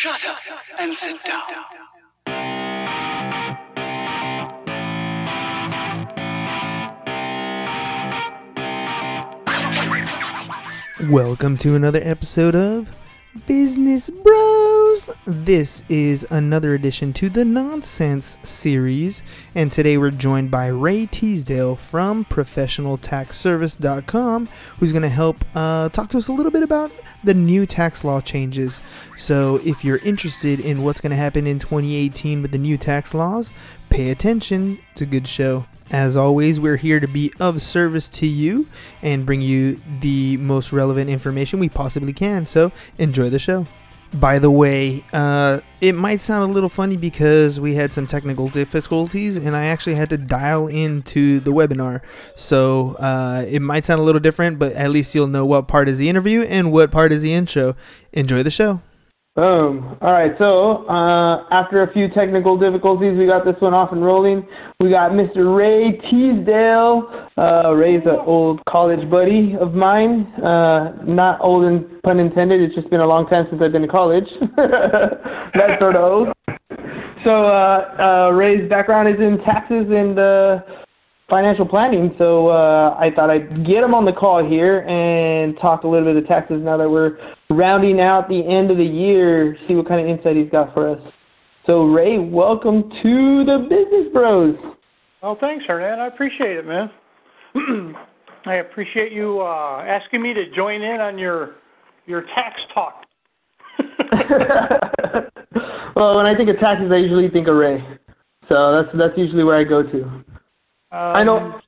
Shut up and sit down. Welcome to another episode of Business Bros. This is another addition to the NansCents series, and today we're joined by Ray Teasdale from ProfessionalTaxService.com, who's going to help uh, talk to us a little bit about the new tax law changes. So, if you're interested in what's going to happen in 2018 with the new tax laws, pay attention. It's a good show. As always, we're here to be of service to you and bring you the most relevant information we possibly can. So enjoy the show. By the way, uh, it might sound a little funny because we had some technical difficulties and I actually had to dial into the webinar. So uh, it might sound a little different, but at least you'll know what part is the interview and what part is the intro. Enjoy the show. Boom. All right. So uh, after a few technical difficulties, we got this one off and rolling. We got Mr. Ray Teasdale. Uh, Ray's an old college buddy of mine. Uh, not old and pun intended. It's just been a long time since I've been to college. that sort of old. So uh, uh, Ray's background is in taxes and uh, financial planning. So uh, I thought I'd get him on the call here and talk a little bit of taxes now that we're rounding out the end of the year. See what kind of insight he's got for us. So Ray, welcome to the Business Bros. Oh, thanks, Hernan. I appreciate it, man. I appreciate you uh, asking me to join in on your your tax talk. well, when I think of taxes, I usually think of Ray. So that's that's usually where I go to. Um, I know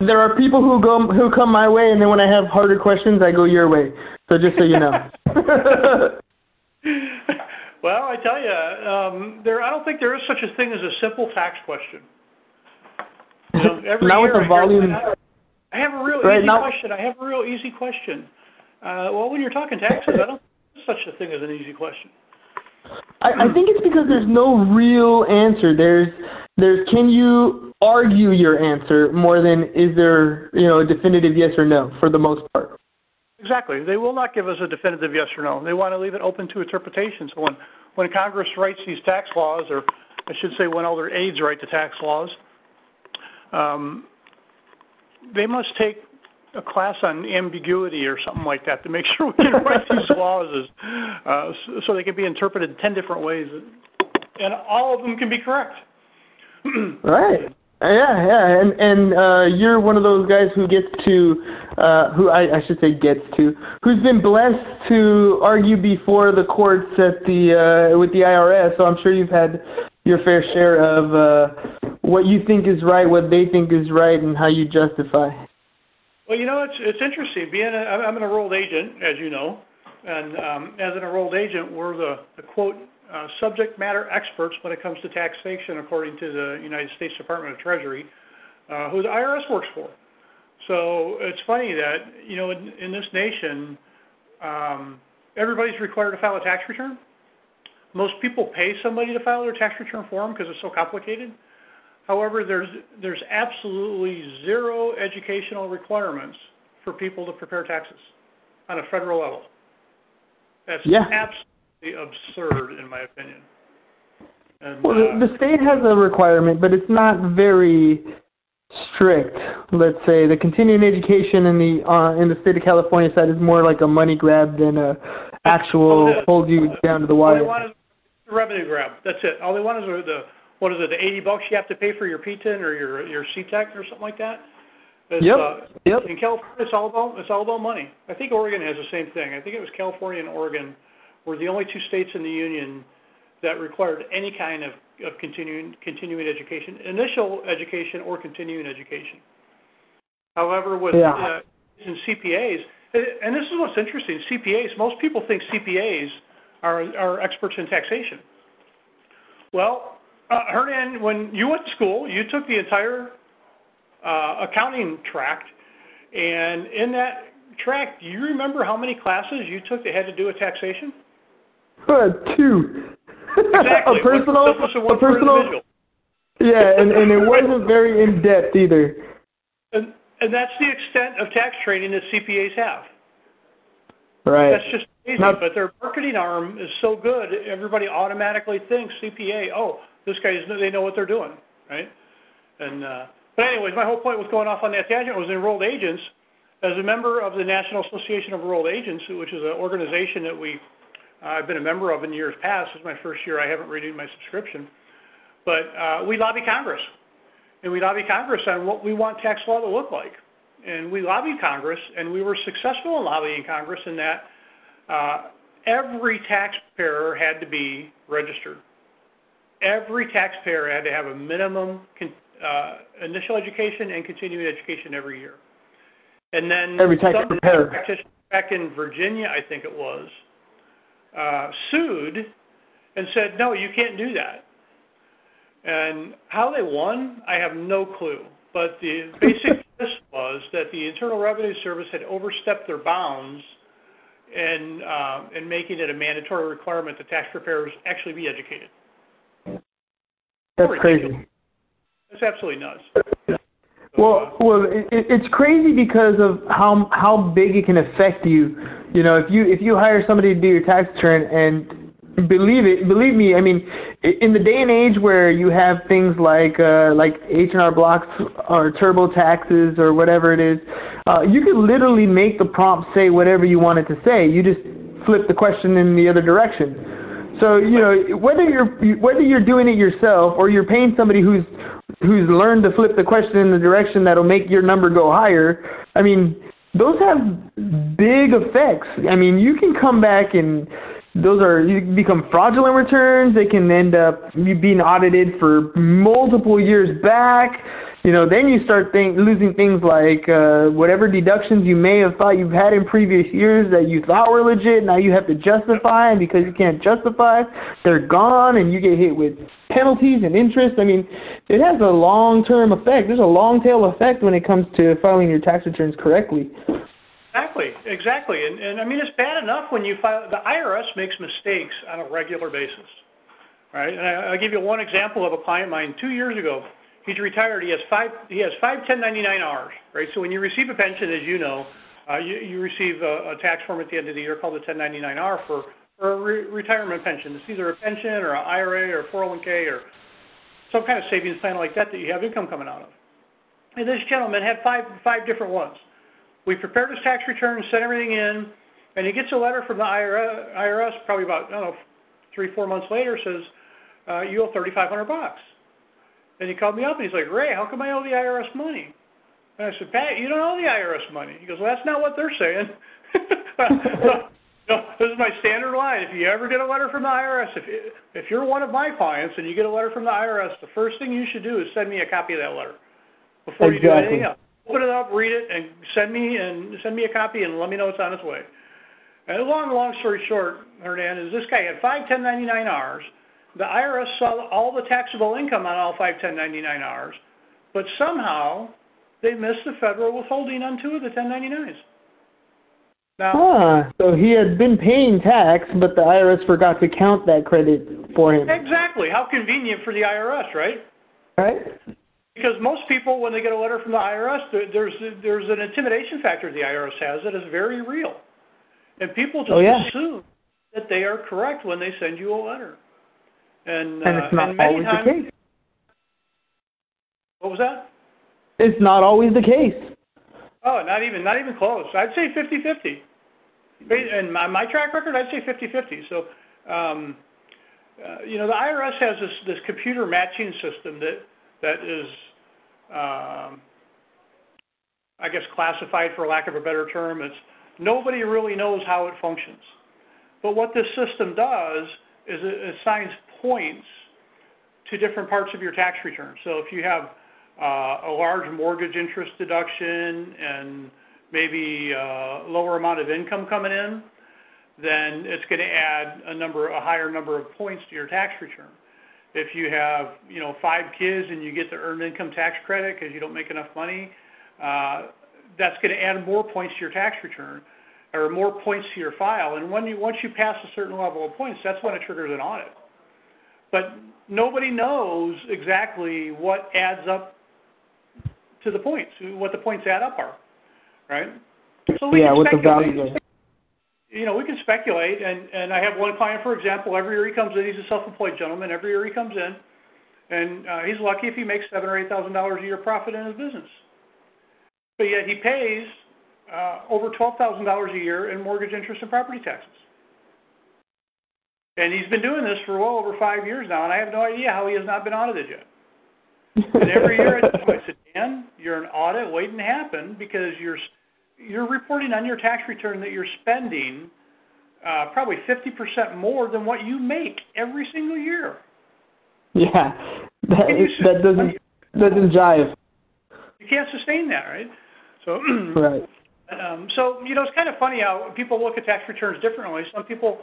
there are people who go who come my way, and then when I have harder questions, I go your way. So just so you know. well, I tell you, um, there. I don't think there is such a thing as a simple tax question. You know, every Not with the I volume- that. I have a real Right, easy now- question. I have a real easy question. Uh, well, when you're talking taxes, I don't think there's such a thing as an easy question. I, I think it's because there's no real answer. There's there's can you argue your answer more than is there you know a definitive yes or no for the most part. Exactly. They will not give us a definitive yes or no. They want to leave it open to interpretation. So when, when Congress writes these tax laws, or I should say when all their aides write the tax laws, um, they must take a class on ambiguity or something like that to make sure we can write these laws as, uh, so, they can be interpreted 10 different ways. And all of them can be correct. Right. Uh, Yeah, yeah, and and uh, you're one of those guys who gets to, uh, who I, I should say gets to, who's been blessed to argue before the courts at the uh, with the IRS. So I'm sure you've had your fair share of uh, what you think is right, what they think is right, and how you justify. Well, you know, it's it's interesting. Being a, I'm an enrolled agent, as you know, and um, as an enrolled agent, we're the, the quote uh, subject matter experts when it comes to taxation, according to the United States Department of Treasury, uh, who the IRS works for. So it's funny that you know, in, in this nation, um, everybody's required to file a tax return. Most people pay somebody to file their tax return for them because it's so complicated. However, there's there's absolutely zero educational requirements for people to prepare taxes on a federal level. That's Yeah. absolutely absurd, in my opinion. And, Well, uh, the, state has a requirement, but it's not very strict. Let's say the continuing education in the uh, in the state of California side is more like a money grab than a actual hold you down to the wire. all they want is a revenue grab. That's it. All they want is the what is it, the eighty bucks you have to pay for your PTIN or your your CTEC or something like that. It's, Yep, Uh, yep. In California, it's all about it's all about money. I think Oregon has the same thing. I think it was California and Oregon were the only two states in the union that required any kind of, of continuing continuing education, initial education or continuing education. However, with Yeah. uh, in CPAs, and this is what's interesting, CPAs. Most people think CPAs are are experts in taxation. Well, uh, Hernan, when you went to school, you took the entire uh, accounting tract, and in that tract, do you remember how many classes you took that had to do with taxation? Uh, two. Exactly. a personal, One for business and a personal. Yeah, and and it wasn't very in depth either. And, and that's the extent of tax training that CPAs have. Right. That's just Easy, Not- but their marketing arm is so good, everybody automatically thinks CPA. Oh, this guy's they know what they're doing, right? And uh, but anyways, my whole point was going off on that tangent was enrolled agents. As a member of the National Association of Enrolled Agents, which is an organization that we uh, I've been a member of in years past. This is my first year. I haven't renewed my subscription, but uh, we lobby Congress, and we lobby Congress on what we want tax law to look like. And we lobbied Congress, and we were successful in lobbying Congress in that uh, every taxpayer had to be registered. Every taxpayer had to have a minimum con- uh, initial education and continuing education every year. And then Every tax some practitioner back in Virginia, I think it was, uh, sued and said, no, you can't do that. And how they won, I have no clue. But the basic gist was that the Internal Revenue Service had overstepped their bounds in, uh, in making it a mandatory requirement that tax preparers actually be educated. That's crazy. That's absolutely nuts. Well, well, it, it- it's crazy because of how how big it can affect you. You know, if you if you hire somebody to do your tax return, and believe it, believe me, I mean, in the day and age where you have things like uh, like H and R blocks or turbo taxes or whatever it is, uh, you could literally make the prompt say whatever you want it to say. You just flip the question in the other direction. So you know whether you're whether you're doing it yourself or you're paying somebody who's who's learned to flip the question in the direction that'll make your number go higher. I mean, those have big effects. I mean, you can come back and those are you become fraudulent returns. They can end up being audited for multiple years back. You know, then you start think, losing things like uh, whatever deductions you may have thought you've had in previous years that you thought were legit. Now you have to justify, and because you can't justify, they're gone, and you get hit with penalties and interest. I mean, it has a long-term effect. There's a long tail effect when it comes to filing your tax returns correctly. Exactly, exactly. And, and I mean, it's bad enough when you file, the IRS makes mistakes on a regular basis, right? And I, I'll give you one example of a client of mine two years ago. He's retired. He has five, he has five 1099Rs, right? So when you receive a pension, as you know, uh, you, you receive a, a tax form at the end of the year called a 1099R for, for a re- retirement pension. It's either a pension or an IRA or 401k or some kind of savings plan like that that you have income coming out of. And this gentleman had five, five different ones. We prepared his tax return, sent everything in, and he gets a letter from the IRS, IRS probably about, I don't know, three, four months later, says, uh, you owe 3500 bucks. And he called me up and he's like, Ray, how come I owe the IRS money? And I said, Pat, you don't owe the IRS money. He goes, well, that's not what they're saying. no, this is my standard line. If you ever get a letter from the IRS, if if you're one of my clients and you get a letter from the IRS, the first thing you should do is send me a copy of that letter before you do anything else. Open it up, read it, and send me and send me a copy and let me know it's on its way. And long, long story short, Hernan, is this guy had five 1099Rs. The IRS saw all the taxable income on all five 1099Rs, but somehow they missed the federal withholding on two of the 1099s. Now, Huh. So he had been paying tax, but the IRS forgot to count that credit for him. exactly. How convenient for the IRS, right? Right? Because most people, when they get a letter from the IRS, there's there's an intimidation factor the IRS has that is very real, and people just Oh, yeah. assume that they are correct when they send you a letter. And, And uh, it's not and always times, the case. What was that? It's not always the case. Oh, not even not even close. I'd say 50-50. And my, my track record, I'd say 50-50. So, um, uh, you know, the IRS has this this computer matching system that that is, um, I guess, classified for lack of a better term. It's nobody really knows how it functions. But what this system does is it assigns points to different parts of your tax return. So if you have uh, a large mortgage interest deduction and maybe a lower amount of income coming in, then it's going to add a number, a higher number of points to your tax return. If you have, you know, five kids and you get the earned income tax credit because you don't make enough money, uh, that's going to add more points to your tax return or more points to your file. And when you once you pass a certain level of points, that's when it triggers an audit. But nobody knows exactly what adds up to the points, what the points add up are, right? So we Yeah, can what the speculate. are. you know, we can speculate, and and I have one client, for example, every year he comes in, he's a self-employed gentleman. Every year he comes in, and uh, he's lucky if he makes seven or eight thousand dollars a year profit in his business. But yet he pays uh, over twelve thousand dollars a year in mortgage interest and property taxes. And he's been doing this for well over five years now, and I have no idea how he has not been audited yet. And every year I tell him, I said, Dan, you're an audit waiting to happen because you're you're reporting on your tax return that you're spending uh, probably 50% more than what you make every single year. Yeah, that that doesn't that doesn't jive. You can't sustain that, right? So Right. Um, so you know, it's kind of funny how people look at tax returns differently. Some people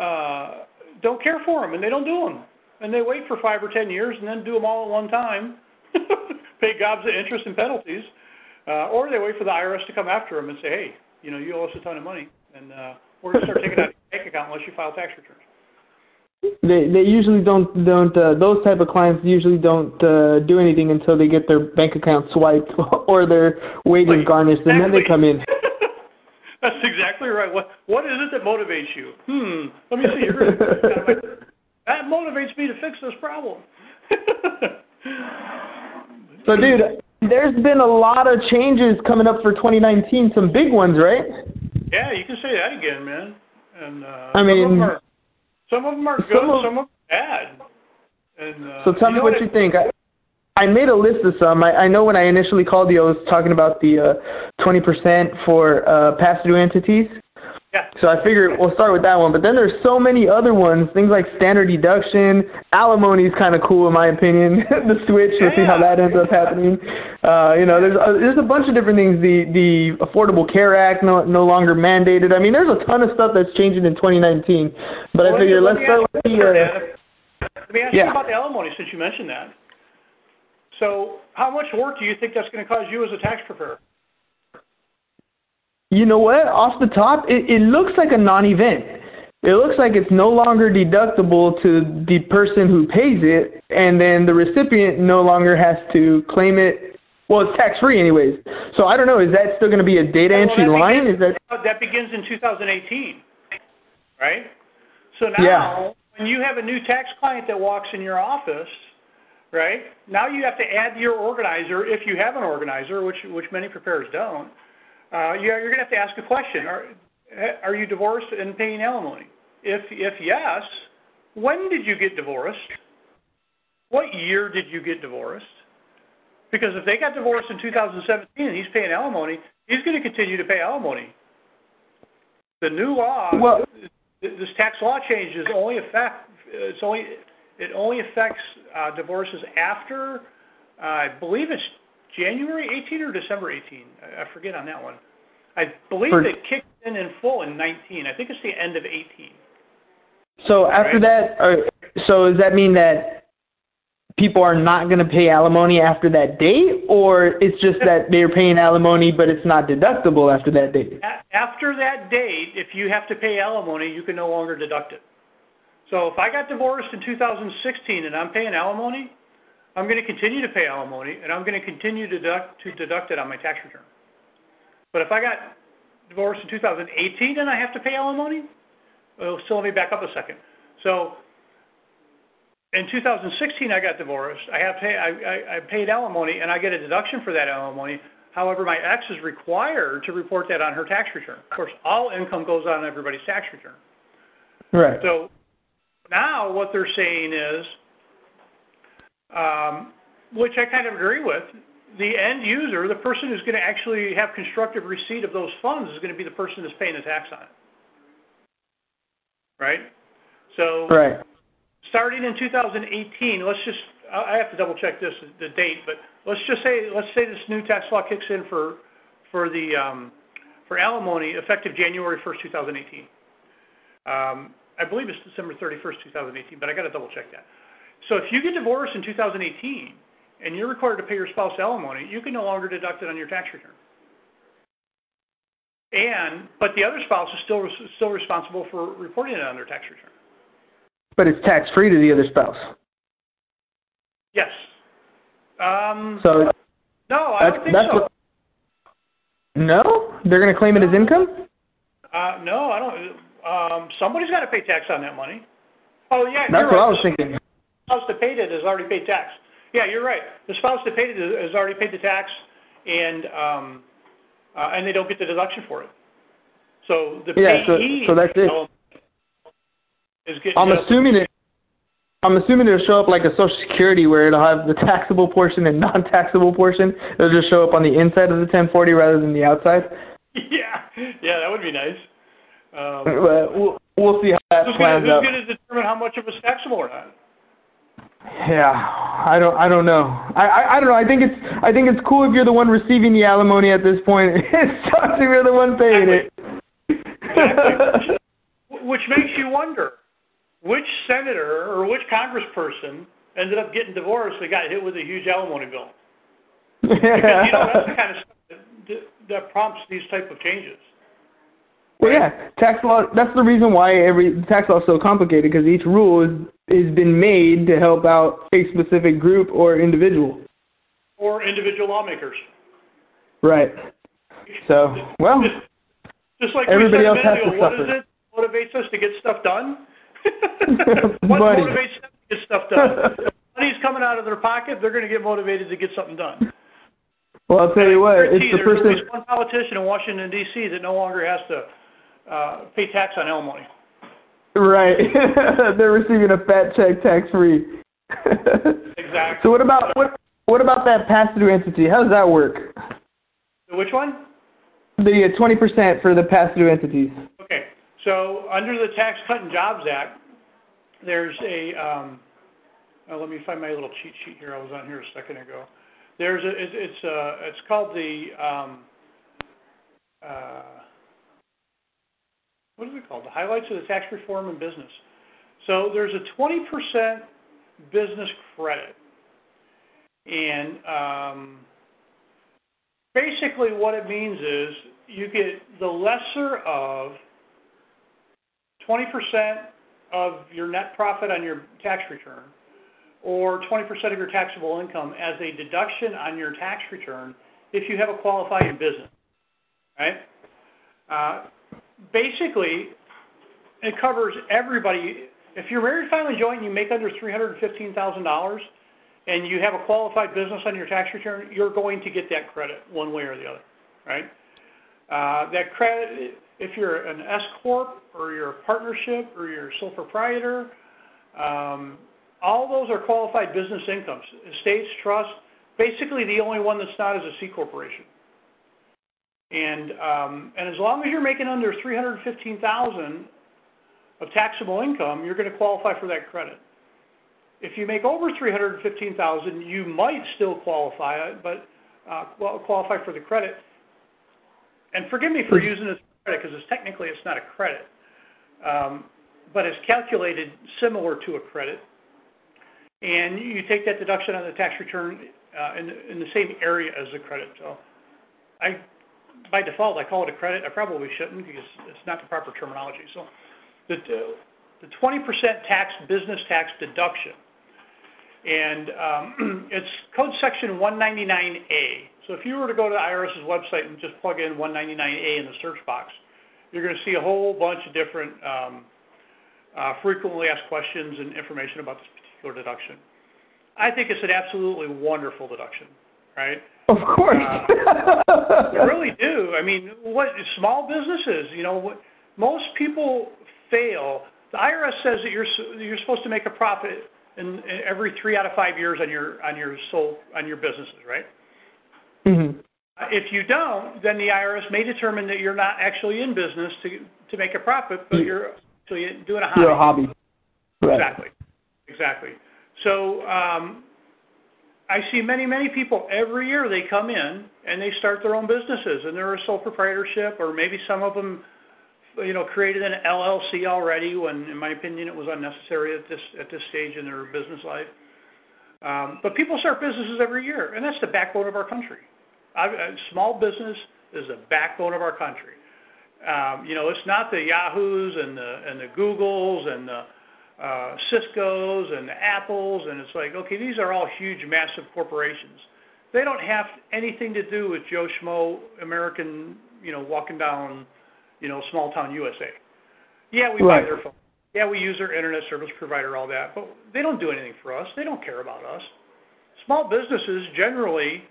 uh, don't care for them and they don't do them, and they wait for five or ten years and then do them all at one time, pay gobs of interest and penalties, uh, or they wait for the IRS to come after them and say, hey, you know, you owe us a ton of money, and uh, we're going to start taking out your bank account unless you file tax returns. They they usually don't don't uh, those type of clients usually don't uh, do anything until they get their bank account swiped or their wages garnished, and then they come in. That's exactly right. What what is it that motivates you? Hmm. Let me see. You're that motivates me to fix this problem. So, dude, there's been a lot of changes coming up for 2019. Some big ones, right? yeah, you can say that again, man. And uh, I some of mean- them are, some of them are good, Some of- some are bad. And uh, So tell me know what you think. I, I made a list of some. I, I know when I initially called you, I was talking about the uh, 20% for uh, pass-through entities. Yeah. So I figured we'll start with that one. But then there's so many other ones, things like standard deduction, alimony is kind of cool in my opinion. the switch, we'll see how that ends up happening. Uh, you know, there's a, there's a bunch of different things. The the Affordable Care Act no no longer mandated. I mean, there's a ton of stuff that's changing in 2019. But I Well, figured let let's start with the. Uh, Let me ask yeah. you about the alimony since you mentioned that. So, how much work do you think that's going to cause you as a tax preparer? You know what? Off the top, it, it looks like a non-event. It looks like it's no longer deductible to the person who pays it, and then the recipient no longer has to claim it. Well, it's tax-free anyways. So I don't know. Is that still going to be a data Well, entry line? Is that uh, that begins in 2018, right? So now, Yeah. when you have a new tax client that walks in your office, right? Now you have to add your organizer if you have an organizer, which which many preparers don't. Uh, you're, you're going to have to ask a question: Are are you divorced and paying alimony? If if yes, when did you get divorced? What year did you get divorced? Because if they got divorced in 2017 and he's paying alimony, he's going to continue to pay alimony. The new law, Well- this tax law change is only affect it's only it only affects uh, divorces after uh, I believe it's January 18 or December 18. I, I forget on that one. I believe For- it kicked in in full in 19. I think it's the end of 18. so? After Right. that, or, so does that mean that people are not going to pay alimony after that date, or it's just that they're paying alimony but it's not deductible after that date? A- after that date, if you have to pay alimony, you can no longer deduct it. So if I got divorced in 2016 and I'm paying alimony, I'm going to continue to pay alimony and I'm going to continue to deduct, to deduct it on my tax return. But if I got divorced in 2018 and I have to pay alimony, oh, so let me back up a second. So in 2016 I got divorced. I have pay, I, I, I paid alimony and I get a deduction for that alimony. However, my ex is required to report that on her tax return. Of course, all income goes on everybody's tax return. Right. So now what they're saying is, um, which I kind of agree with, the end user, the person who's going to actually have constructive receipt of those funds is going to be the person that's paying the tax on it. Right? So Right. starting in 2018, let's just, I have to double check this, the date, but let's just say, let's say this new tax law kicks in for, for the, um, for alimony effective January 1st, 2018. Um, I believe it's December 31st, 2018, but I got to double check that. So if you get divorced in 2018 and you're required to pay your spouse alimony, you can no longer deduct it on your tax return. And, but the other spouse is still, still responsible for reporting it on their tax return. But it's tax-free to the other spouse. Yes. Um, So no, I don't think so. what. No, they're going to claim it as income. Uh, no, I don't. Um, somebody's got to pay tax on that money. Oh yeah, That's what right. I was thinking. The spouse that paid it has already paid tax. Yeah, you're right. The spouse that paid it has already paid the tax, and um, uh, and they don't get the deduction for it. So the Yeah, so- payee so that's it. is getting. I'm assuming it. I'm assuming it'll show up like a Social Security where it'll have the taxable portion and non-taxable portion. It'll just show up on the inside of the 1040 rather than the outside. Yeah, yeah, that would be nice. Um, we'll, we'll see how that who's gonna, who's out. going to determine how much of it's taxable or not? Yeah, I don't. I don't know. I, I. I don't know. I think it's. I think it's cool if you're the one receiving the alimony at this point. it sucks if you're the one paying it. Exactly. Which makes you wonder which senator or which congressperson ended up getting divorced that got hit with a huge alimony bill. Because you know that's the kind of stuff that, that prompts these type of changes. Well, yeah, tax law. That's the reason why every tax law is so complicated because each rule is has been made to help out a specific group or individual. Or individual lawmakers. Right. So, well, Just like Everybody else has to what suffer. is it that motivates us to get stuff done? what Money. motivates them to get stuff done? If money's coming out of their pocket, they're going to get motivated to get something done. well, I'll tell you what. It's the there's person. least one politician in Washington D.C. that no longer has to uh, pay tax on alimony. Right. They're receiving a fat check tax free. Exactly. So what about what what about that pass through entity? How does that work? Which one? The twenty percent for the pass through entities. Okay. So under the Tax Cut and Jobs Act, there's a. Um, uh, let me find my little cheat sheet here. I was on here a second ago. There's a. It's it's, uh, it's called the. Um, uh, what is it called? The highlights of the tax reform in business. So there's a 20% business credit, and um, basically what it means is you get the lesser of 20% of your net profit on your tax return or 20% of your taxable income as a deduction on your tax return if you have a qualifying business, right? Uh, basically, it covers everybody. If you're married, filing joint, and you make under $315,000 and you have a qualified business on your tax return, you're going to get that credit one way or the other, right? Uh, that credit, if you're an S corp or you're a partnership or you're a sole proprietor, um, all those are qualified business incomes. Estates, trust, basically the only one that's not is a C corporation. And um, and as long as you're making under 315,000 of taxable income, you're going to qualify for that credit. If you make over 315,000, you might still qualify, but uh, qual- qualify for the credit. And forgive me for using this credit because it's technically it's not a credit, um, but it's calculated similar to a credit. And you take that deduction on the tax return uh, in, in the same area as the credit. So, I by default I call it a credit. I probably shouldn't because it's not the proper terminology. So, the the 20% tax business tax deduction, and um, it's code section 199A. So if you were to go to the IRS's website and just plug in 199A in the search box, you're going to see a whole bunch of different um, uh, frequently asked questions and information about this particular deduction. I think it's an absolutely wonderful deduction, right? Of course. I really do. I mean, what small businesses, you know, what, most people fail. The IRS says that you're you're supposed to make a profit in, in every three out of five years on your on your sole on your businesses, right? hmm Uh, If you don't, then the IRS may determine that you're not actually in business to to make a profit, but you're actually doing a hobby. You're a hobby. Right. Exactly. Exactly. So um, I see many, many people every year. They come in and they start their own businesses, and they're a sole proprietorship, or maybe some of them, you know, created an LLC already. When, in my opinion, it was unnecessary at this at this stage in their business life. Um, but people start businesses every year, and that's the backbone of our country. I, uh, small business is the backbone of our country. Um, you know, it's not the Yahoos and the and the Googles and the uh, Cisco's and Apples, and it's like, okay, these are all huge, massive corporations. They don't have anything to do with Joe Schmo, American, you know, walking down, you know, small town USA. Yeah, we buy their phone. Yeah, we use their internet service provider, all that, but they don't do anything for us. They don't care about us. Small businesses generally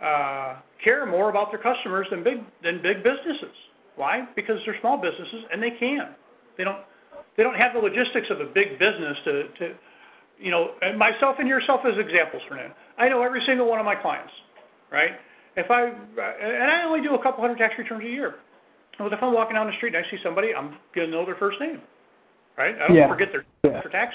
uh, care more about their customers than big than big businesses. Why? Because they're small businesses and they can. They don't they don't have the logistics of a big business to to you know, and myself and yourself as examples, Hernan. I know every single one of my clients, right? If I and I only do a couple hundred tax returns a year. Well, if I'm walking down the street and I see somebody, I'm gonna know their first name, right? I don't Yeah. forget their Yeah. tax,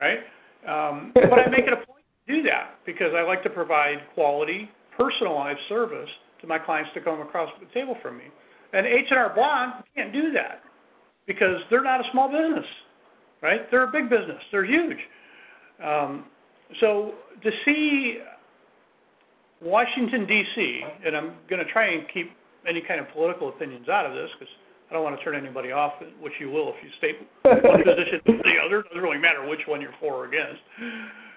right? Um, but I make it a point to do that because I like to provide quality, personalized service to my clients to come across the table from me. And H&R Block can't do that because they're not a small business, right? They're a big business. They're huge. Um, so to see Washington D.C. and I'm going to try and keep any kind of political opinions out of this because I don't want to turn anybody off, which you will if you state one position or the other. It doesn't really matter which one you're for or against.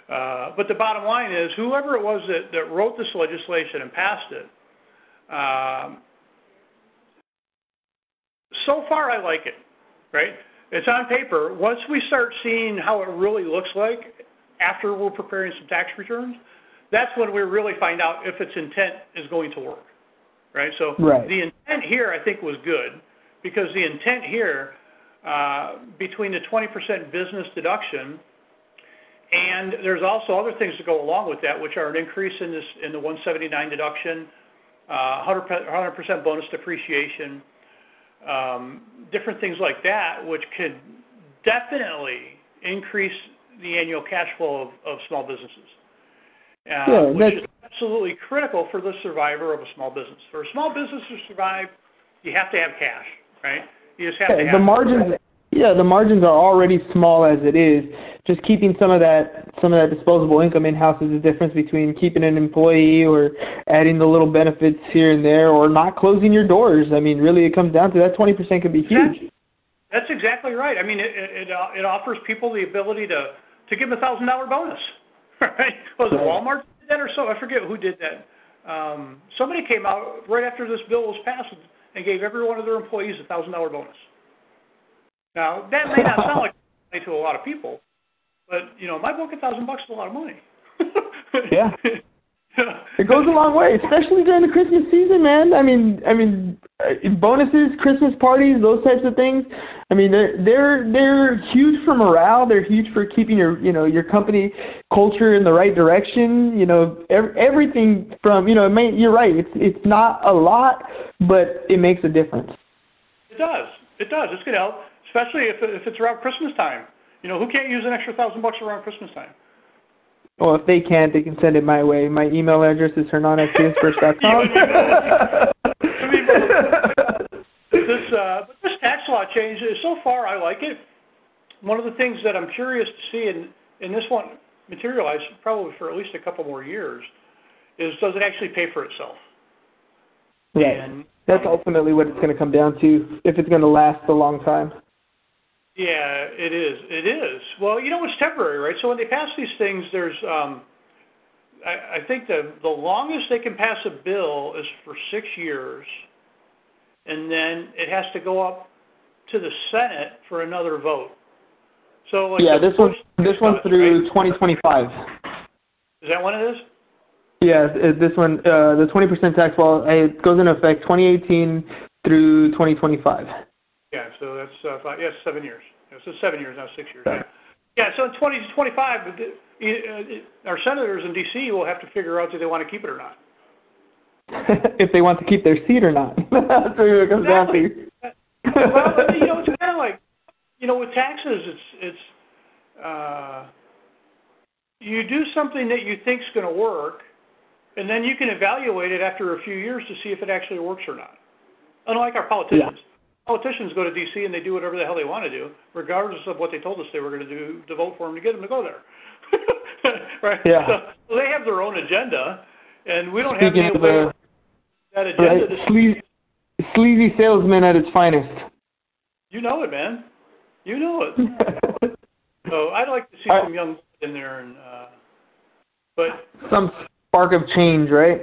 Uh, but the bottom line is, whoever it was that, that wrote this legislation and passed it, um, so far I like it, right? It's on paper. Once we start seeing how it really looks like after we're preparing some tax returns, that's when we really find out if its intent is going to work, right? So Right. the intent here, I think, was good because the intent here uh, between the 20% business deduction and there's also other things that go along with that, which are an increase in this in the 179 deduction, uh, 100 percent bonus depreciation, um, different things like that, which could definitely increase the annual cash flow of, of small businesses. Uh, Yeah, which is absolutely critical for the survivor of a small business. For a small business to survive, you have to have cash, right? You just have to have the margins yeah the margins are already small as it is just keeping some of that some of that disposable income in house is the difference between keeping an employee or adding the little benefits here and there or not closing your doors i mean really it comes down to that 20% could be huge That's exactly right. I mean, it it, it, uh, offers people the ability to to give them a thousand dollar bonus, right? Was it Walmart did that or so? I forget who did that. Um, somebody came out right after this bill was passed and gave every one of their employees a thousand dollar bonus. Now that may not sound like money to a lot of people, but you know, my book, a thousand bucks is a lot of money. Yeah. It goes a long way, especially during the Christmas season, man. I mean, I mean, uh, bonuses, Christmas parties, those types of things. I mean, they're they're they're huge for morale. They're huge for keeping your you know your company culture in the right direction. You know, ev- everything from you know. It may, you're right. It's it's not a lot, but it makes a difference. It does. It does. It's to help, especially if if it's around Christmas time. You know, who can't use an extra thousand bucks around Christmas time? Well, if they can't, they can send it my way. My email address is hernan at this uh, but this tax law change is so far I like it. One of the things that I'm curious to see, and and this won't materialize probably for at least a couple more years, is does it actually pay for itself? And That's ultimately what it's going to come down to, if it's going to last a long time. Yeah, it is. It is. Well, you know, it's temporary, right? So when they pass these things, there's um, I, I think the the longest they can pass a bill is for six years, and then it has to go up to the Senate for another vote. So like yeah, this first- this one's through 2025. Is that when it is? Yeah, this one, uh, the 20% tax law, it goes into effect 2018 through 2025. Yeah, so that's uh, five, yeah, seven years. Yeah, so seven years, not six years. Yeah. Yeah, so in 2025, the- uh, our senators in D.C. will have to figure out do they want to keep it or not. if they want to keep their seat or not. That's what it comes down to. well, you know, it's kind of like, you know, with taxes, it's it's uh, you do something that you think's going to work, and then you can evaluate it after a few years to see if it actually works or not. Unlike our politicians. Politicians go to D.C. and they do whatever the hell they want to do, regardless of what they told us they were going to do to vote for them to get them to go there. right? Yeah. So, they have their own agenda, and we don't have Speaking any of way the that agenda right, to sleazy, sleazy salesman at its finest. You know it, man. You know it. So I'd like to see I- some young in there, and uh, but Some spark of change, right?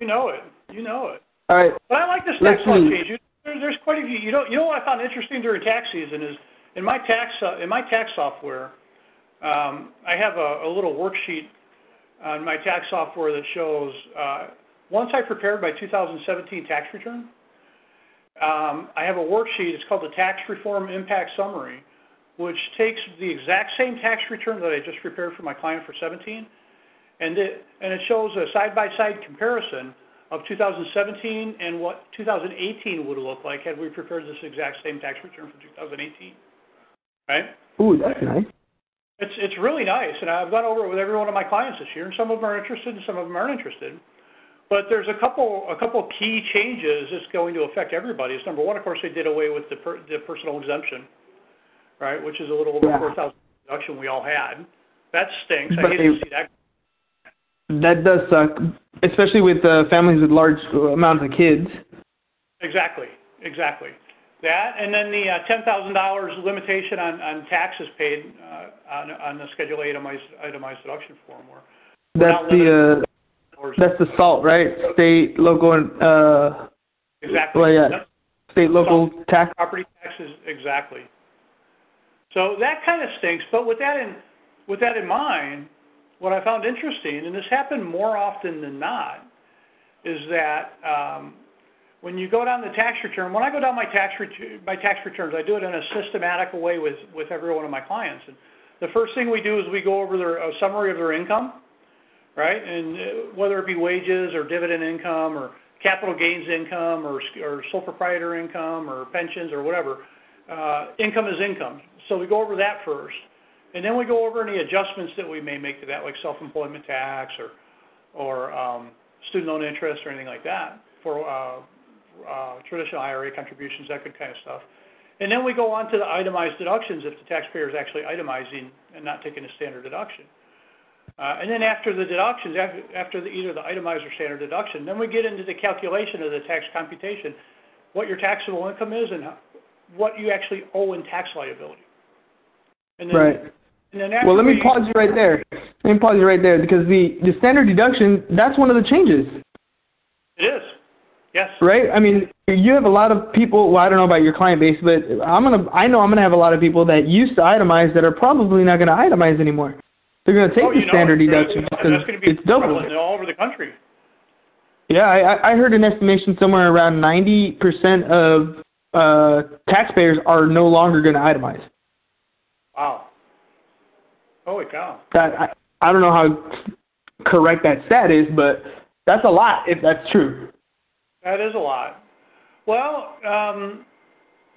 you know it. You know it. All right. But I like this tax law see. change. You- there's quite a few. You know, you know what I found interesting during tax season is in my tax uh, in my tax software, um, I have a, a little worksheet on my tax software that shows uh, once I prepared my 2017 tax return, um, I have a worksheet. It's called the Tax Reform Impact Summary, which takes the exact same tax return that I just prepared for my client for 17, and it and it shows a side-by-side comparison of 2017 and what 2018 would look like had we prepared this exact same tax return for 2018. Right? Ooh, that's nice. It's it's really nice, and I've gone over it with every one of my clients this year, and some of them are interested, and some of them aren't interested. But there's a couple a couple key changes that's going to affect everybody. Is number one, of course, they did away with the per, the personal exemption, right, which is a little over Yeah. four thousand deduction we all had. That stinks. I But hate they- to see that. That does suck, especially with uh, families with large amounts of kids. Exactly, exactly. That, and then the uh, ten thousand dollars limitation on on taxes paid uh, on on the Schedule A itemized itemized deduction form, where That's the uh, that's the SALT, right? State, local, and uh, exactly. well, yeah. State, local tax. property taxes, exactly. So that kind of stinks, but with that in, with that in mind, what I found interesting, and this happened more often than not, is that, um, when you go down the tax return, when I go down my tax ret- my tax returns, I do it in a systematic way with, with every one of my clients. And the first thing we do is we go over their, a summary of their income, right? And uh, whether it be wages or dividend income or capital gains income or, or sole proprietor income or pensions or whatever, uh, income is income. So we go over that first. And then we go over any adjustments that we may make to that, like self-employment tax or, or um, student loan interest or anything like that for uh, uh, traditional IRA contributions, that good kind of stuff. And then we go on to the itemized deductions if the taxpayer is actually itemizing and not taking a standard deduction. Uh, and then after the deductions, after, after the, either the itemized or standard deduction, then we get into the calculation of the tax computation, what your taxable income is and how, what you actually owe in tax liability. And then, Right. And then after Well, let me pause you right there. Let me pause you right there because the the standard deduction that's one of the changes, It is. Yes. right? I mean, you have a lot of people. Well, I don't know about your client base, but I'm gonna. I know I'm gonna have a lot of people that used to itemize that are probably not gonna itemize anymore. They're gonna take oh, the know, standard it's- deduction That's because going to be it's double. all over the country. Yeah, I, I- I heard an estimation somewhere around 90% of uh, taxpayers are no longer going to itemize. Wow. Holy cow. That I, I don't know how correct that stat is, but that's a lot if that's true. That is a lot. Well, um,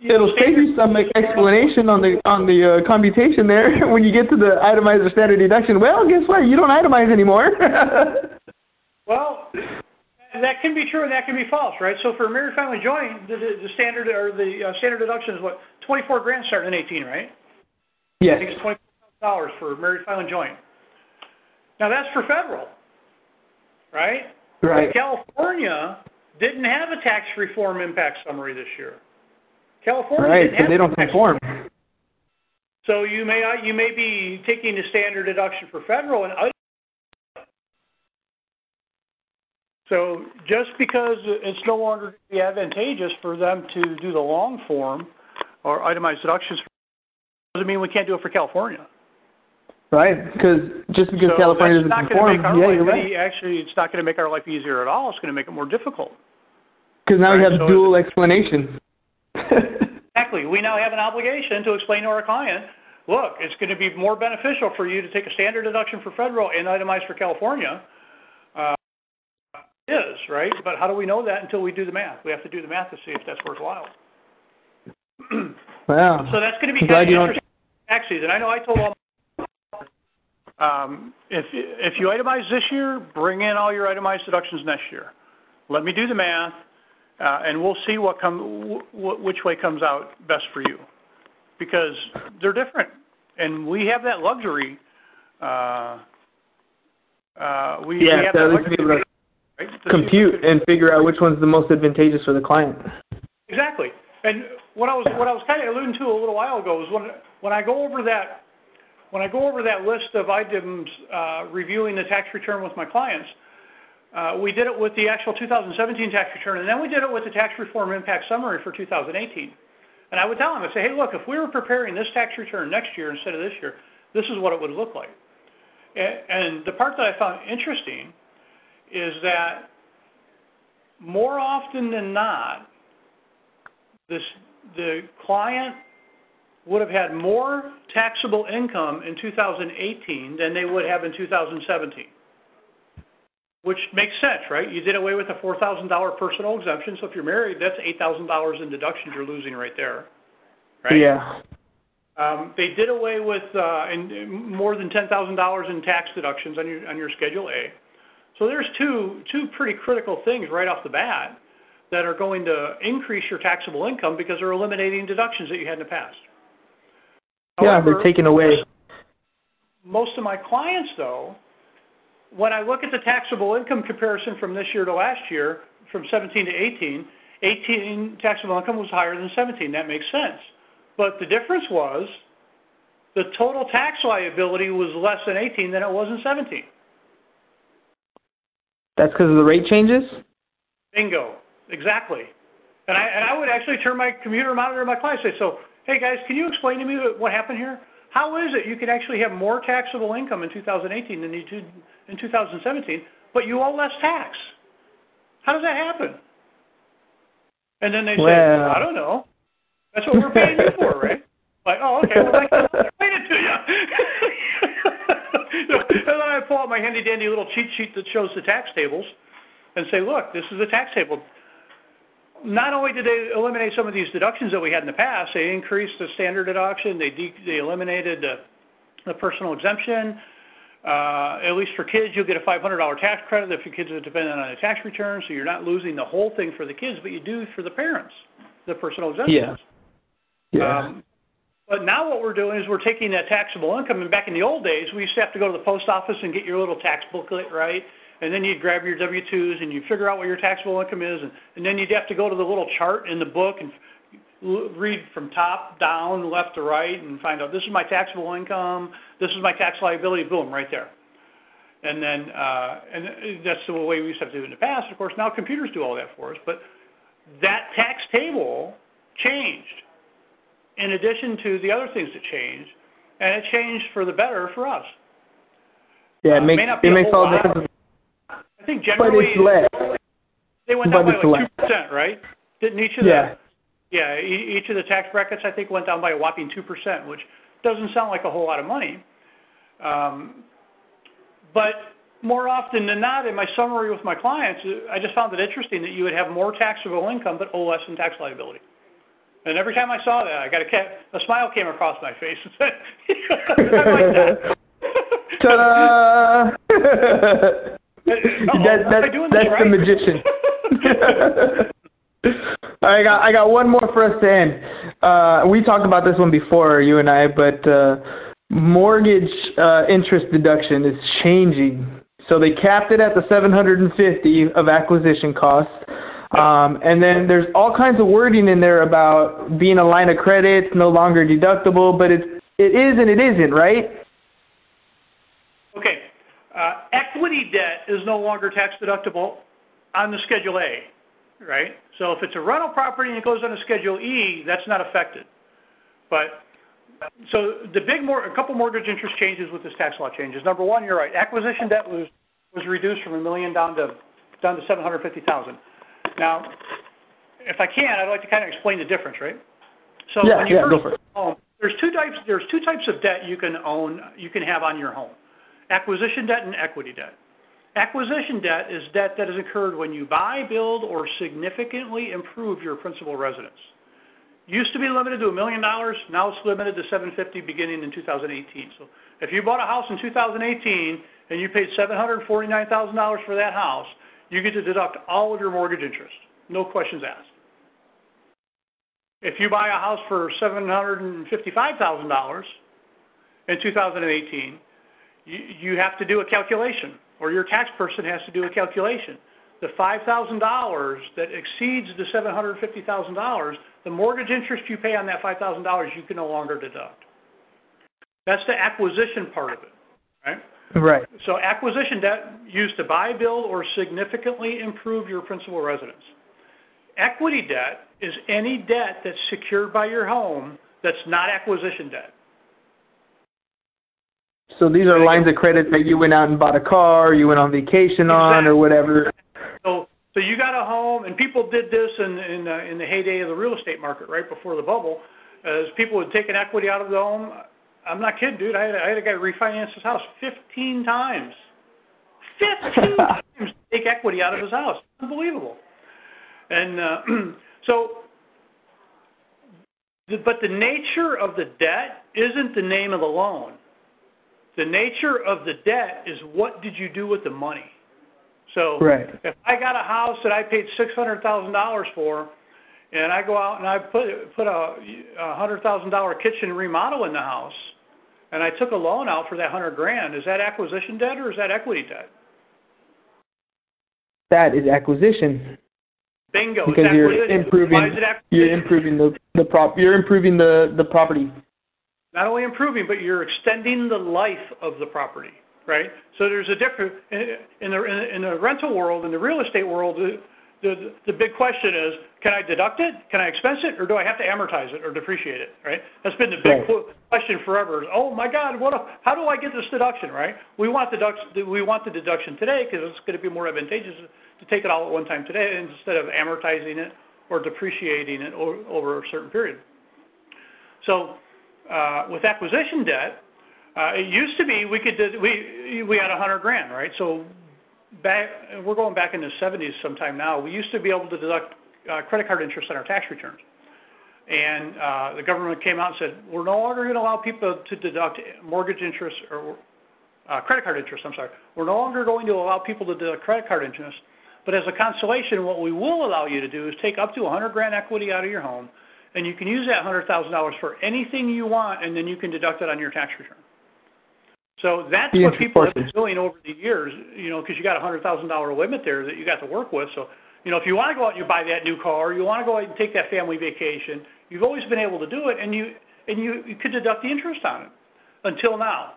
It'll save you some explanation on the on the uh, computation there when you get to the itemized or standard deduction. Well, guess what? You don't itemize anymore. Well, that can be true and that can be false, right? So for a married family joint, the, the, the standard or the uh, standard deduction is what twenty four grand starting in eighteen, right? I think it's twenty dollars for married filing joint. Now that's for federal, right? Right. California didn't have a tax reform impact summary this year. California Right. didn't So have they don't conform. So you may uh, you may be taking the standard deduction for federal and. So just because it's no longer advantageous for them to do the long form or itemized deductions doesn't mean we can't do it for California. Right. Because just because So California doesn't conform, yeah, you're right. actually it's not going to make our life easier at all. It's going to make it more difficult. Because now we have so dual explanation. Exactly. We now have an obligation to explain to our client, look, it's going to be more beneficial for you to take a standard deduction for federal and itemize for California. Uh, is, right? But how do we know that until we do the math? We have to do the math to see if that's worthwhile. wow. So that's going to be I'm kind of don't- interesting tax season. I know I told all um, if if you itemize this year, bring in all your itemized deductions next year. Let me do the math, uh, and we'll see what come wh- which way comes out best for you, because they're different, and we have that luxury. Uh, uh, we, we Yeah, have so that at least be luxury, able to right, compute and figure out which one's the most advantageous for the client. Exactly. And what I was what I was kind of alluding to a little while ago is when when I go over that when I go over that list of items uh, reviewing the tax return with my clients, Uh, we did it with the actual 2017 tax return, and then we did it with the tax reform impact summary for 2018. And I would tell them, I say, hey, look, if we were preparing this tax return next year instead of this year, this is what it would look like. And, the part that I found interesting is that more often than not, this, the client would have had more taxable income in 2018 than they would have in 2017. Which makes sense, right? You did away with a $4,000 personal exemption, so if you're married, that's $8,000 in deductions you're losing right there, right? Yeah. Um, they did away with uh, in, more than $10,000 in tax deductions on your on your Schedule A. So there's two two pretty critical things right off the bat that are going to increase your taxable income because they're eliminating deductions that you had in the past. Yeah, However, they're taking away. Most of my clients, though, when I look at the taxable income comparison from this year to last year, from 17 to 18, 18 taxable income was higher than 17. That makes sense. But the difference was the total tax liability was less in 18 than it was in 17. That's because of the rate changes. Bingo. Exactly. And I and I would actually turn my computer monitor to my clients and say, so, hey guys, can you explain to me what happened here? How is it you can actually have more taxable income in 2018 than you did in 2017, but you owe less tax? How does that happen? And then they say, Well- I don't know. That's what we're paying you for, right? Like, oh, okay, well, I can explain it to you. and then I pull out my handy dandy little cheat sheet that shows the tax tables and say, look, this is the tax table. Not only did they eliminate some of these deductions that we had in the past, they increased the standard deduction, they, de- they eliminated the, the personal exemption. Uh, at least for kids, you'll get a $500 tax credit if your kids are dependent on a tax return, so you're not losing the whole thing for the kids, but you do for the parents, the personal exemptions. Yeah. Yeah. Um, but now what we're doing is we're taking that taxable income, and back in the old days, we used to have to go to the post office and get your little tax booklet, right? And then you'd grab your W-2s and you figure out what your taxable income is, and, and then you'd have to go to the little chart in the book and read from top down, left to right, and find out this is my taxable income, this is my tax liability, boom, right there. And then, uh, and that's the way we used to have to do it in the past. Of course, now computers do all that for us, but that tax table changed in addition to the other things that changed, and it changed for the better for us. yeah, uh, it makes may not be it makes all the difference. Think But generally it's less. they went down by like two percent, right? Didn't each of the Yeah. yeah e- each of the tax brackets I think went down by a whopping two percent, which doesn't sound like a whole lot of money. Um, but more often than not, in my summary with my clients, I just found it interesting that you would have more taxable income but owe less in tax liability. And every time I saw that, I got a, ca- a smile came across my face and said, "I like that." Ta-da! That, that, I doing this that's the magician. I got I got one more for us to end. Uh, we talked about this one before, you and I, but uh, mortgage uh, interest deduction is changing. So they capped it at the 750 of acquisition costs. Um, and then there's all kinds of wording in there about being a line of credit, it's no longer deductible, but it it is and it isn't, right? Uh, equity debt is no longer tax deductible on the Schedule A, right? So if it's a rental property and it goes on a Schedule E, that's not affected. But so the big more a couple mortgage interest changes with this tax law changes. Number one, you're right. Acquisition debt was was reduced from a million down to down to seven hundred fifty thousand. Now, if I can, I'd like to kind of explain the difference, right? So Yeah, when you yeah, first go for it. home, there's two types. There's two types of debt you can own. You can have on your home: acquisition debt and equity debt. Acquisition debt is debt that is incurred when you buy, build, or significantly improve your principal residence. Used to be limited to a million dollars. Now it's limited to 750 beginning in 2018. So if you bought a house in 2018 and you paid $749,000 for that house, you get to deduct all of your mortgage interest. No questions asked. If you buy a house for $755,000 in 2018, you, you have to do a calculation, or your tax person has to do a calculation. The $5,000 that exceeds the $750,000, the mortgage interest you pay on that $5,000 you can no longer deduct. That's the acquisition part of it, right? Right. So acquisition debt used to buy, build, or significantly improve your principal residence. Equity debt is any debt that's secured by your home that's not acquisition debt. So these are lines of credit that you went out and bought a car, you went on vacation on, or whatever. So, so you got a home, and people did this in in, uh, in the heyday of the real estate market, right before the bubble, as people would take an equity out of the home. I'm not kidding, dude. I had, I had a guy refinance his house 15 times. 15 times to take equity out of his house. Unbelievable. And uh, so, the, but the nature of the debt isn't the name of the loan. The nature of the debt is what did you do with the money. So Right. if I got a house that I paid six hundred thousand dollars for, and I go out and I put put a, a hundred thousand dollar kitchen remodel in the house, and I took a loan out for that hundred grand, is that acquisition debt or is that equity debt? That is acquisition Bingo. because you're improving Why is it acquisition? you're improving the the prop you're improving the the property. Not only improving, but you're extending the life of the property, right? So there's a difference in the in the rental world, in the real estate world. The, the the big question is, can I deduct it? Can I expense it, or do I have to amortize it or depreciate it? Right? That's been the big Right. question forever. Oh my God, what? A, how do I get this deduction? Right? We want deduction. We want the deduction today because it's going to be more advantageous to take it all at one time today instead of amortizing it or depreciating it over, over a certain period. So uh, with acquisition debt, uh, it used to be we could we we had a hundred grand, right? So back we're going back in the 70s sometime now. We used to be able to deduct uh, credit card interest on our tax returns, and uh, the government came out and said we're no longer going to allow people to deduct mortgage interest or uh, credit card interest. I'm sorry, we're no longer going to allow people to deduct credit card interest. But as a consolation, what we will allow you to do is take up to 100 grand equity out of your home, and you can use that $100,000 for anything you want, and then you can deduct it on your tax return. So that's what people have been doing over the years, you know, because you got a hundred thousand dollar limit there that you got to work with. So, you know, if you want to go out and you buy that new car, you want to go out and take that family vacation, you've always been able to do it, and you and you, you could deduct the interest on it until now.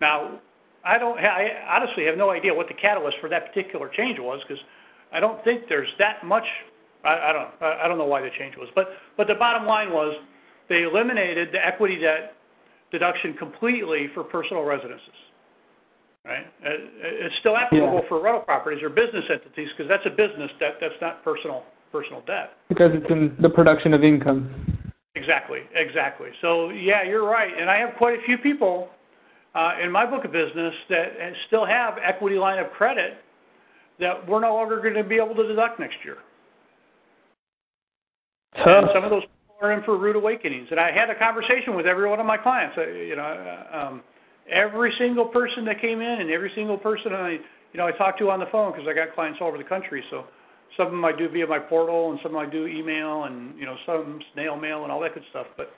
Now, I don't, I honestly have no idea what the catalyst for that particular change was because I don't think there's that much. I, I don't, I don't know why the change was, but but the bottom line was they eliminated the equity debt deduction completely for personal residences. Right? Uh, It's still applicable Yeah. for rental properties or business entities because that's a business debt. That's not personal personal debt. Because it's in the production of income. Exactly, exactly. So yeah, you're right. And I have quite a few people uh, in my book of business that uh, still have equity line of credit that we're no longer going to be able to deduct next year. And some of those are in for rude awakenings. And I had a conversation with every one of my clients. Uh, you know, uh, um, every single person that came in, and every single person I, you know, I talked to on the phone because I got clients all over the country. So some of them I do via my portal, and some I do email, and you know, some snail mail and all that good stuff. But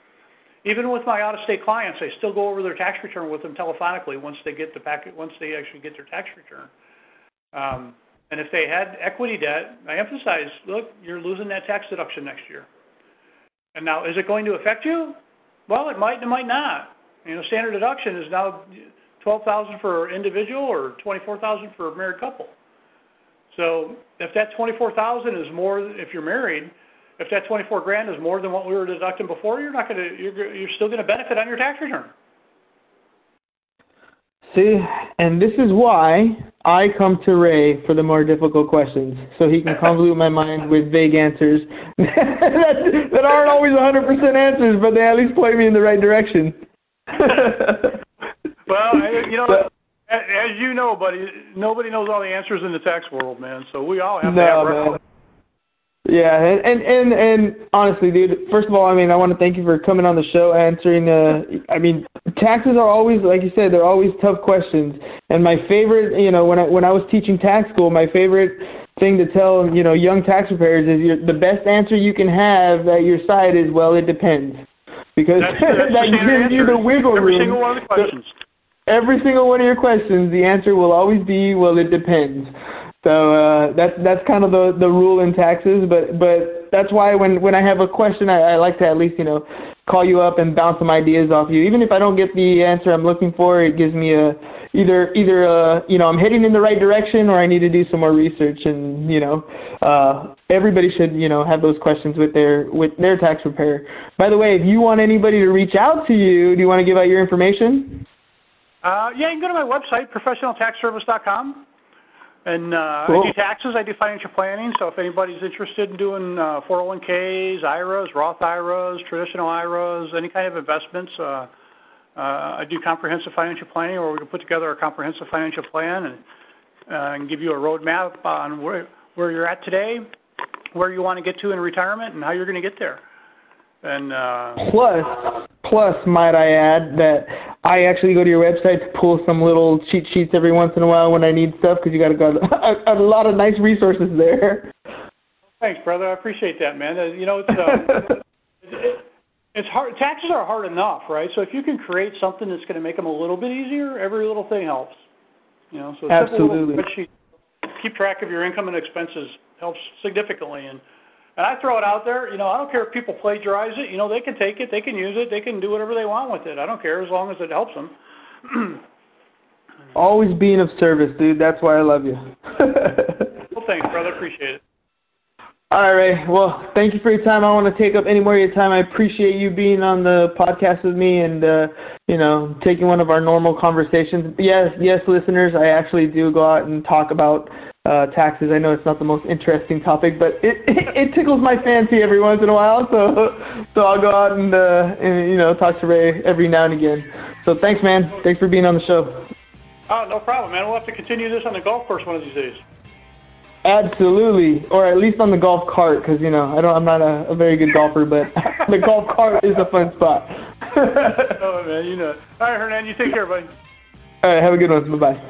even with my out-of-state clients, I still go over their tax return with them telephonically once they get the packet, once they actually get their tax return. Um, and if they had equity debt, I emphasize, look, you're losing that tax deduction next year. And now, is it going to affect you? Well, it might and it might not. You know, standard deduction is now twelve thousand for individual or twenty-four thousand for a married couple. So if that twenty-four thousand is more, if you're married, if that twenty-four grand is more than what we were deducting before, you're not going to, you're, you're still going to benefit on your tax return. See, and this is why I come to Ray for the more difficult questions, so he can convolute my mind with vague answers that, that aren't always 100% answers, but they at least point me in the right direction. Well, you know, But- as you know, buddy, nobody knows all the answers in the tax world, man. So we all have to no, have man. Yeah, and, and and and honestly, dude. First of all, I mean, I want to thank you for coming on the show, answering. Uh, I mean, taxes are always, like you said, they're always tough questions. And my favorite, you know, when I when I was teaching tax school, my favorite thing to tell you know young tax preparers is your, the best answer you can have at your side is well, it depends, because That's, that's that gives you the wiggle Every room. Every single one of the questions. every single one of your questions, the answer will always be, well, it depends. So uh, that's that's kind of the the rule in taxes, but but that's why when when I have a question, I, I like to at least you know call you up and bounce some ideas off you. Even if I don't get the answer I'm looking for, it gives me a either either uh, you know I'm heading in the right direction or I need to do some more research. And you know, uh, everybody should you know have those questions with their with their tax preparer. By the way, if you want anybody to reach out to you, do you want to give out your information? Uh, yeah, you can go to my website, professionaltaxservice.com. And uh, Cool. I do taxes, I do financial planning. So if anybody's interested in doing uh, 401ks, IRAs, Roth IRAs, traditional IRAs, any kind of investments, uh, uh, I do comprehensive financial planning, where we can put together a comprehensive financial plan and, uh, and give you a roadmap on where where you're at today, where you want to get to in retirement, and how you're going to get there. And uh, Plus, plus, might I add that I actually go to your website to pull some little cheat sheets every once in a while when I need stuff because you got a, a, a lot of nice resources there. Thanks, brother. I appreciate that, man. Uh, you know, it's uh, it, it's hard. Taxes are hard enough, right? So if you can create something that's going to make them a little bit easier, every little thing helps. You know, so a simple little Absolutely. keep track of your income and expenses helps significantly. And and I throw it out there. You know, I don't care if people plagiarize it. You know, they can take it, they can use it, they can do whatever they want with it. I don't care as long as it helps them. Always being of service, dude. That's why I love you. well, thanks, brother. Appreciate it. All right, Ray. Well, thank you for your time. I don't want to take up any more of your time. I appreciate you being on the podcast with me and, uh, you know, taking one of our normal conversations. Yes, yes, listeners, I actually do go out and talk about uh, taxes. I know it's not the most interesting topic, but it, it, it tickles my fancy every once in a while. So, so I'll go out and, uh, and, you know, talk to Ray every now and again. So thanks, man. Thanks for being on the show. Oh, no problem, man. We'll have to continue this on the golf course one of these days. Absolutely, or at least on the golf cart, because you know I don't. I'm not a, a very good golfer, but the golf cart is a fun spot. oh, man, you know. All right, Hernan, you take care, buddy. All right, have a good one. Bye bye.